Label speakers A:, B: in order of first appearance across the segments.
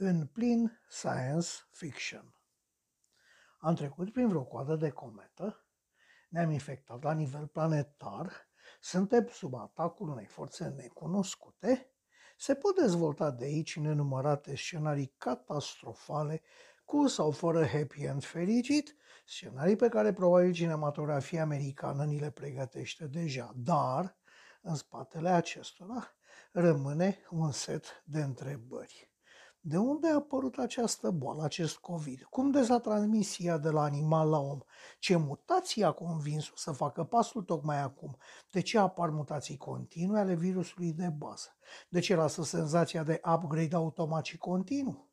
A: în plin science fiction. Am trecut prin vreo coadă de cometă, ne-am infectat la nivel planetar, suntem sub atacul unei forțe necunoscute, se pot dezvolta de aici nenumărate scenarii catastrofale cu sau fără happy end fericit, scenarii pe care probabil cinematografia americană ni le pregătește deja, dar în spatele acestora rămâne un set de întrebări. De unde a apărut această boală, acest COVID? Cum de s-a transmis ea de la animal la om? Ce mutații a convins să facă pasul tocmai acum? De ce apar mutații continue ale virusului de bază? De ce lasă senzația de upgrade automat și continuu?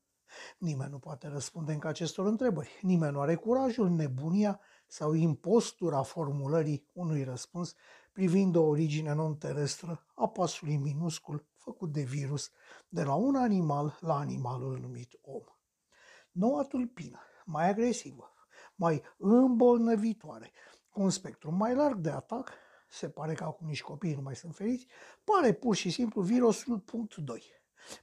A: Nimeni nu poate răspunde încă acestor întrebări. Nimeni nu are curajul, nebunia sau impostura formulării unui răspuns privind o origine non-terestră a pasului minuscul făcut de virus de la un animal la animalul numit om. Noua tulpină, mai agresivă, mai îmbolnăvitoare, cu un spectru mai larg de atac, se pare că acum nici copiii nu mai sunt feriți, pare pur și simplu virusul punct 2.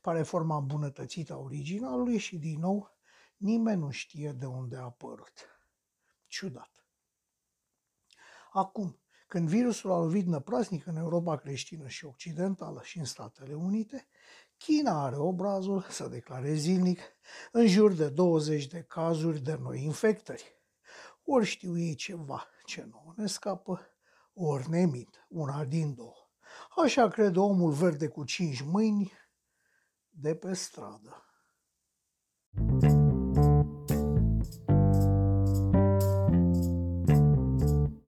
A: Pare forma îmbunătățită a originalului și, din nou, nimeni nu știe de unde a apărut. Ciudat. Acum, când virusul a lovit năprasnic în Europa creștină și occidentală și în Statele Unite, China are obrazul să declare zilnic în jur de 20 de cazuri de noi infectări. Ori știu ei ceva ce nu ne scapă, ori ne mint, una din două. Așa crede omul verde cu cinci mâini de pe stradă. thank you